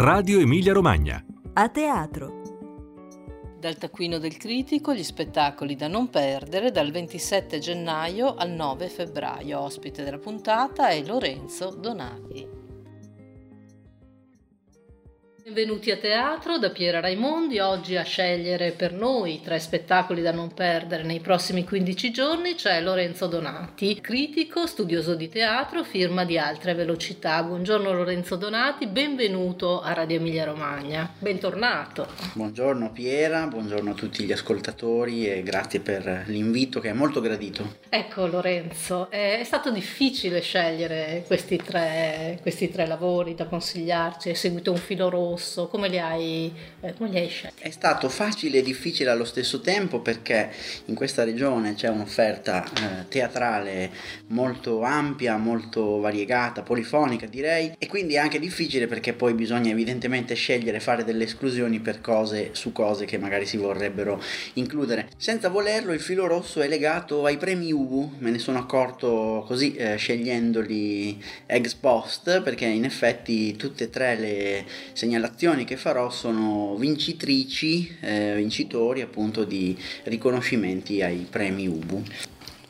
Radio Emilia Romagna. A teatro. Dal taccuino del critico gli spettacoli da non perdere dal 27 gennaio al 9 febbraio. Ospite della puntata è Lorenzo Donati. Benvenuti a teatro da Piera Raimondi, oggi a scegliere per noi tre spettacoli da non perdere nei prossimi 15 giorni c'è Lorenzo Donati, critico, studioso di teatro, firma di Altre Velocità. Buongiorno Lorenzo Donati, benvenuto a Radio Emilia Romagna, bentornato. Buongiorno Piera, buongiorno a tutti gli ascoltatori e grazie per l'invito che è molto gradito. Ecco Lorenzo, è stato difficile scegliere questi tre, questi tre lavori da consigliarci, hai seguito un filo rosso rosso? Come li hai, eh, hai scelti? È stato facile e difficile allo stesso tempo perché in questa regione c'è un'offerta eh, teatrale molto ampia, molto variegata, polifonica direi e quindi è anche difficile perché poi bisogna evidentemente scegliere, fare delle esclusioni per cose su cose che magari si vorrebbero includere. Senza volerlo il filo rosso è legato ai premi UBU, me ne sono accorto così eh, scegliendoli ex post perché in effetti tutte e tre le segnalazioni segnalazioni che farò sono vincitrici, eh, vincitori appunto di riconoscimenti ai premi UBU.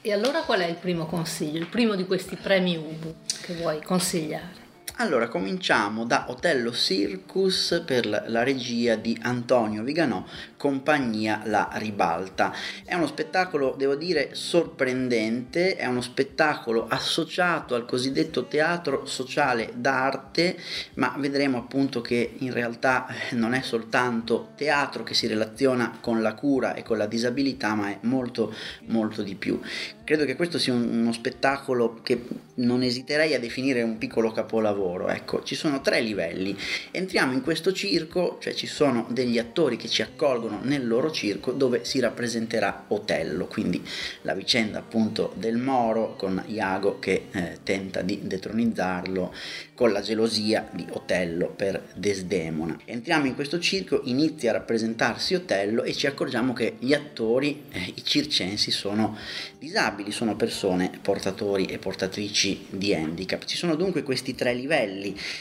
E allora qual è il primo consiglio, il primo di questi premi UBU che vuoi consigliare? Allora, cominciamo da Otello Circus per la regia di Antonio Viganò, compagnia La Ribalta. È uno spettacolo, devo dire, sorprendente, è uno spettacolo associato al cosiddetto teatro sociale d'arte, ma vedremo appunto che in realtà eh, non è soltanto teatro che si relaziona con la cura e con la disabilità, ma è molto molto di più. Credo che questo sia uno spettacolo che non esiterei a definire un piccolo capolavoro. Ecco, ci sono tre livelli. Entriamo in questo circo, cioè ci sono degli attori che ci accolgono nel loro circo dove si rappresenterà Otello, quindi la vicenda appunto del Moro con Iago che eh, tenta di detronizzarlo con la gelosia di Otello per Desdemona. Entriamo in questo circo, inizia a rappresentarsi Otello e ci accorgiamo che gli attori, eh, i circensi, sono disabili sono persone portatori e portatrici di handicap. Ci sono dunque questi tre livelli,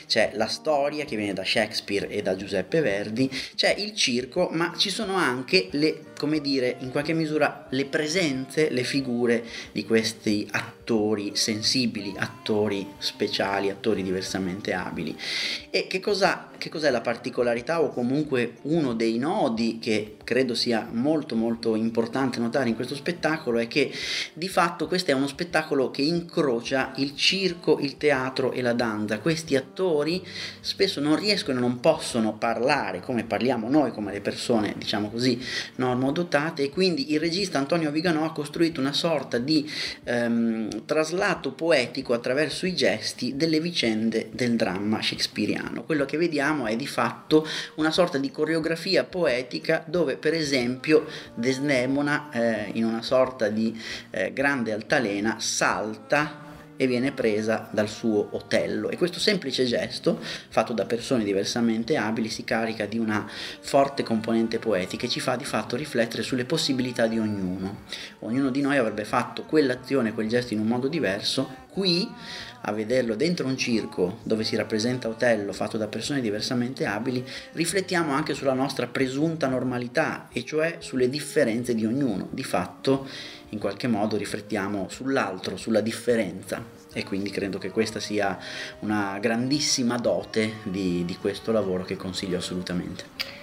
c'è la storia che viene da Shakespeare e da Giuseppe Verdi, c'è il circo, ma ci sono anche le, come dire, in qualche misura le presenze, le figure di questi attori sensibili, attori speciali, attori diversamente abili. E che, cosa, che cos'è la particolarità o comunque uno dei nodi che credo sia molto molto importante notare in questo spettacolo è che di fatto questo è uno spettacolo che incrocia il circo, il teatro e la danza. Questi attori spesso non riescono non possono parlare come parliamo noi, come le persone, diciamo così, normodotate e quindi il regista Antonio Viganò ha costruito una sorta di ehm, traslato poetico attraverso i gesti delle vicende del dramma shakespeariano. Quello che vediamo è di fatto una sorta di coreografia poetica dove per esempio Desdemona eh, in una sorta di eh, grande altalena salta e viene presa dal suo Otello e questo semplice gesto fatto da persone diversamente abili si carica di una forte componente poetica e ci fa di fatto riflettere sulle possibilità di ognuno. Ognuno di noi avrebbe fatto quell'azione, quel gesto in un modo diverso, qui a vederlo dentro un circo dove si rappresenta Otello fatto da persone diversamente abili, riflettiamo anche sulla nostra presunta normalità e cioè sulle differenze di ognuno. Di fatto in qualche modo riflettiamo sull'altro, sulla differenza e quindi credo che questa sia una grandissima dote di, di questo lavoro che consiglio assolutamente.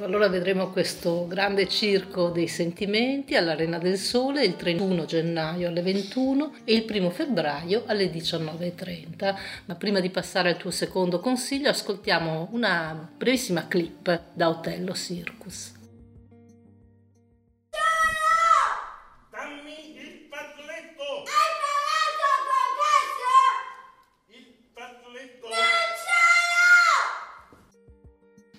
Allora vedremo questo grande circo dei sentimenti all'Arena del Sole il 31 gennaio alle 21 e il 1 febbraio alle 19.30. Ma prima di passare al tuo secondo consiglio ascoltiamo una brevissima clip da Otello Circus.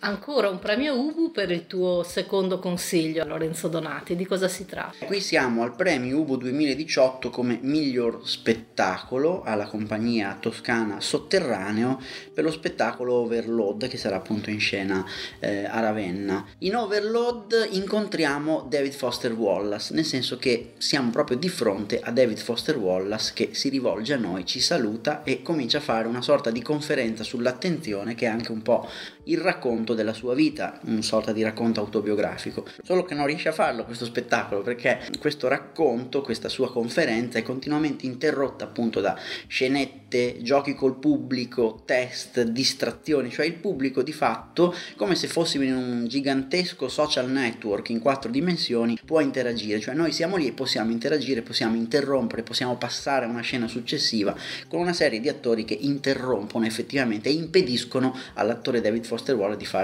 Ancora un premio Ubu per il tuo secondo consiglio, Lorenzo Donati. Di cosa si tratta? Qui siamo al premio Ubu 2018 come miglior spettacolo alla compagnia toscana Sotterraneo per lo spettacolo Overload che sarà appunto in scena eh, a Ravenna. In Overload incontriamo David Foster Wallace, nel senso che siamo proprio di fronte a David Foster Wallace che si rivolge a noi, ci saluta e comincia a fare una sorta di conferenza sull'attenzione che è anche un po' il racconto della sua vita, una sorta di racconto autobiografico. Solo che non riesce a farlo questo spettacolo perché questo racconto, questa sua conferenza è continuamente interrotta appunto da scenette, giochi col pubblico, test, distrazioni, cioè il pubblico di fatto, come se fossimo in un gigantesco social network in quattro dimensioni, può interagire, cioè noi siamo lì e possiamo interagire, possiamo interrompere, possiamo passare a una scena successiva con una serie di attori che interrompono effettivamente e impediscono all'attore David Foster Wallace di fare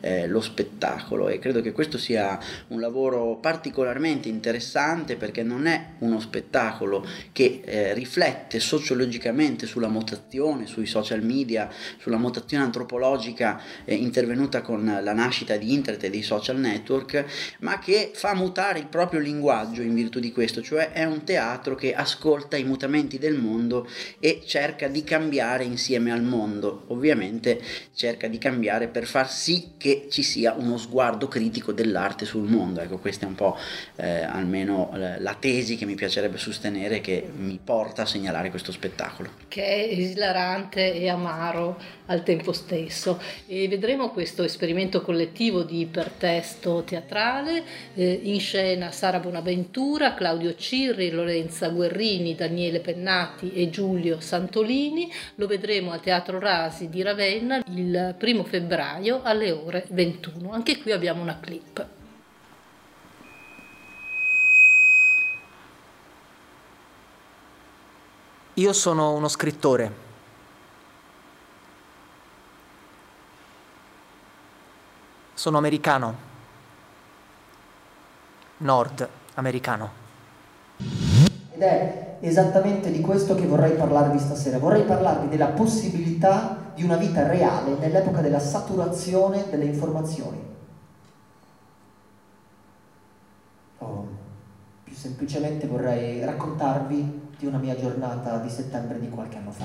eh, lo spettacolo. E credo che questo sia un lavoro particolarmente interessante perché non è uno spettacolo che eh, riflette sociologicamente sulla mutazione sui social media, sulla mutazione antropologica eh, intervenuta con la nascita di internet e dei social network, ma che fa mutare il proprio linguaggio in virtù di questo, cioè è un teatro che ascolta i mutamenti del mondo e cerca di cambiare insieme al mondo, ovviamente cerca di cambiare per far sì che ci sia uno sguardo critico dell'arte sul mondo. Ecco, questa è un po' eh, almeno eh, la tesi che mi piacerebbe sostenere che mi porta a segnalare questo spettacolo. Che è esilarante e amaro al tempo stesso. E vedremo questo esperimento collettivo di ipertesto teatrale, eh, in scena Sara Bonaventura, Claudio Cirri, Lorenza Guerrini, Daniele Pennati e Giulio Santolini. Lo vedremo al Teatro Rasi di Ravenna il primo febbraio alle ore 21. Anche qui abbiamo una clip. Io sono uno scrittore. Sono americano. Nord americano. Ed è esattamente di questo che vorrei parlarvi stasera. Vorrei parlarvi della possibilità di una vita reale nell'epoca della saturazione delle informazioni. O più semplicemente vorrei raccontarvi di una mia giornata di settembre di qualche anno fa.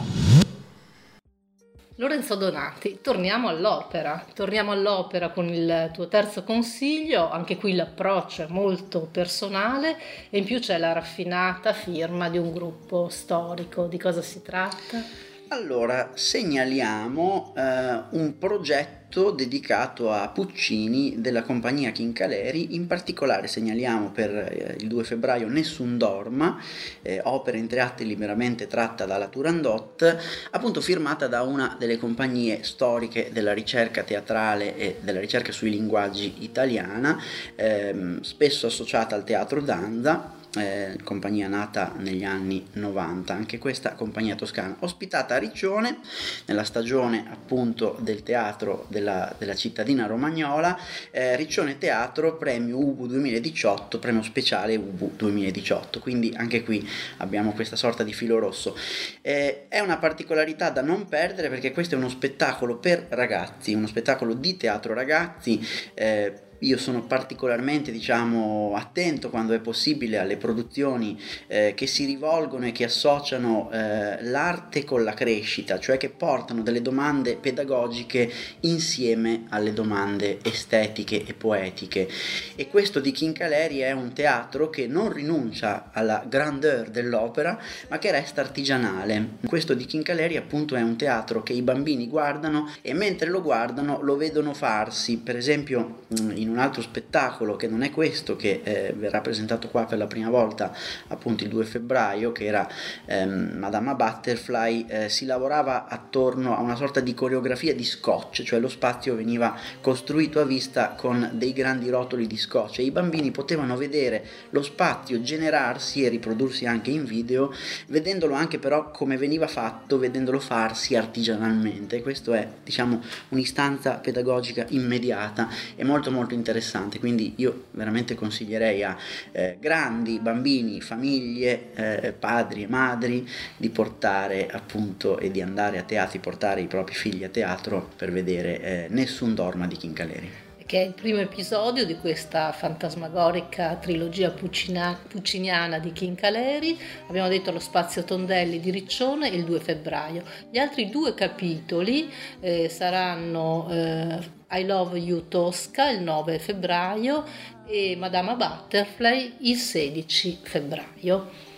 Lorenzo Donati, torniamo all'opera, torniamo all'opera con il tuo terzo consiglio, anche qui l'approccio è molto personale e in più c'è la raffinata firma di un gruppo storico. Di cosa si tratta? Allora, segnaliamo eh, un progetto dedicato a Puccini della compagnia Chincaleri, in particolare segnaliamo per eh, il 2 febbraio Nessun Dorma, eh, opera in tre atti liberamente tratta dalla Turandot, appunto firmata da una delle compagnie storiche della ricerca teatrale e della ricerca sui linguaggi italiana, ehm, spesso associata al teatro Danza eh, compagnia nata negli anni 90, anche questa compagnia toscana, ospitata a Riccione nella stagione appunto del teatro della, della cittadina romagnola, eh, Riccione Teatro premio UBU 2018, premio speciale UBU 2018, quindi anche qui abbiamo questa sorta di filo rosso. Eh, è una particolarità da non perdere perché questo è uno spettacolo per ragazzi, uno spettacolo di teatro ragazzi eh, io sono particolarmente diciamo, attento quando è possibile alle produzioni eh, che si rivolgono e che associano eh, l'arte con la crescita, cioè che portano delle domande pedagogiche insieme alle domande estetiche e poetiche. E questo di Caleri è un teatro che non rinuncia alla grandeur dell'opera, ma che resta artigianale. Questo di Caleri appunto è un teatro che i bambini guardano e mentre lo guardano lo vedono farsi, per esempio in un altro spettacolo che non è questo che eh, verrà presentato qua per la prima volta appunto il 2 febbraio che era ehm, Madama Butterfly eh, si lavorava attorno a una sorta di coreografia di scotch cioè lo spazio veniva costruito a vista con dei grandi rotoli di scotch. E i bambini potevano vedere lo spazio generarsi e riprodursi anche in video vedendolo anche però come veniva fatto vedendolo farsi artigianalmente. Questo è diciamo un'istanza pedagogica immediata e molto molto interessante interessante, quindi io veramente consiglierei a eh, grandi, bambini, famiglie, eh, padri e madri di portare appunto e di andare a teatro, portare i propri figli a teatro per vedere eh, Nessun Dorma di Chincaleri che è il primo episodio di questa fantasmagorica trilogia puccina, pucciniana di King Caleri. Abbiamo detto allo Spazio Tondelli di Riccione il 2 febbraio. Gli altri due capitoli eh, saranno eh, I Love You Tosca il 9 febbraio e Madama Butterfly il 16 febbraio.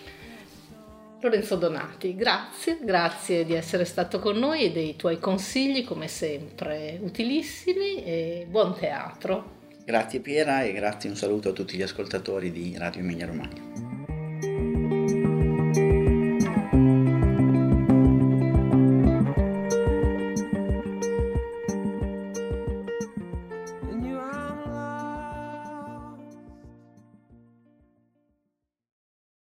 Lorenzo Donati, grazie, grazie di essere stato con noi e dei tuoi consigli come sempre utilissimi e buon teatro. Grazie Piera e grazie un saluto a tutti gli ascoltatori di Radio Emilia Romagna.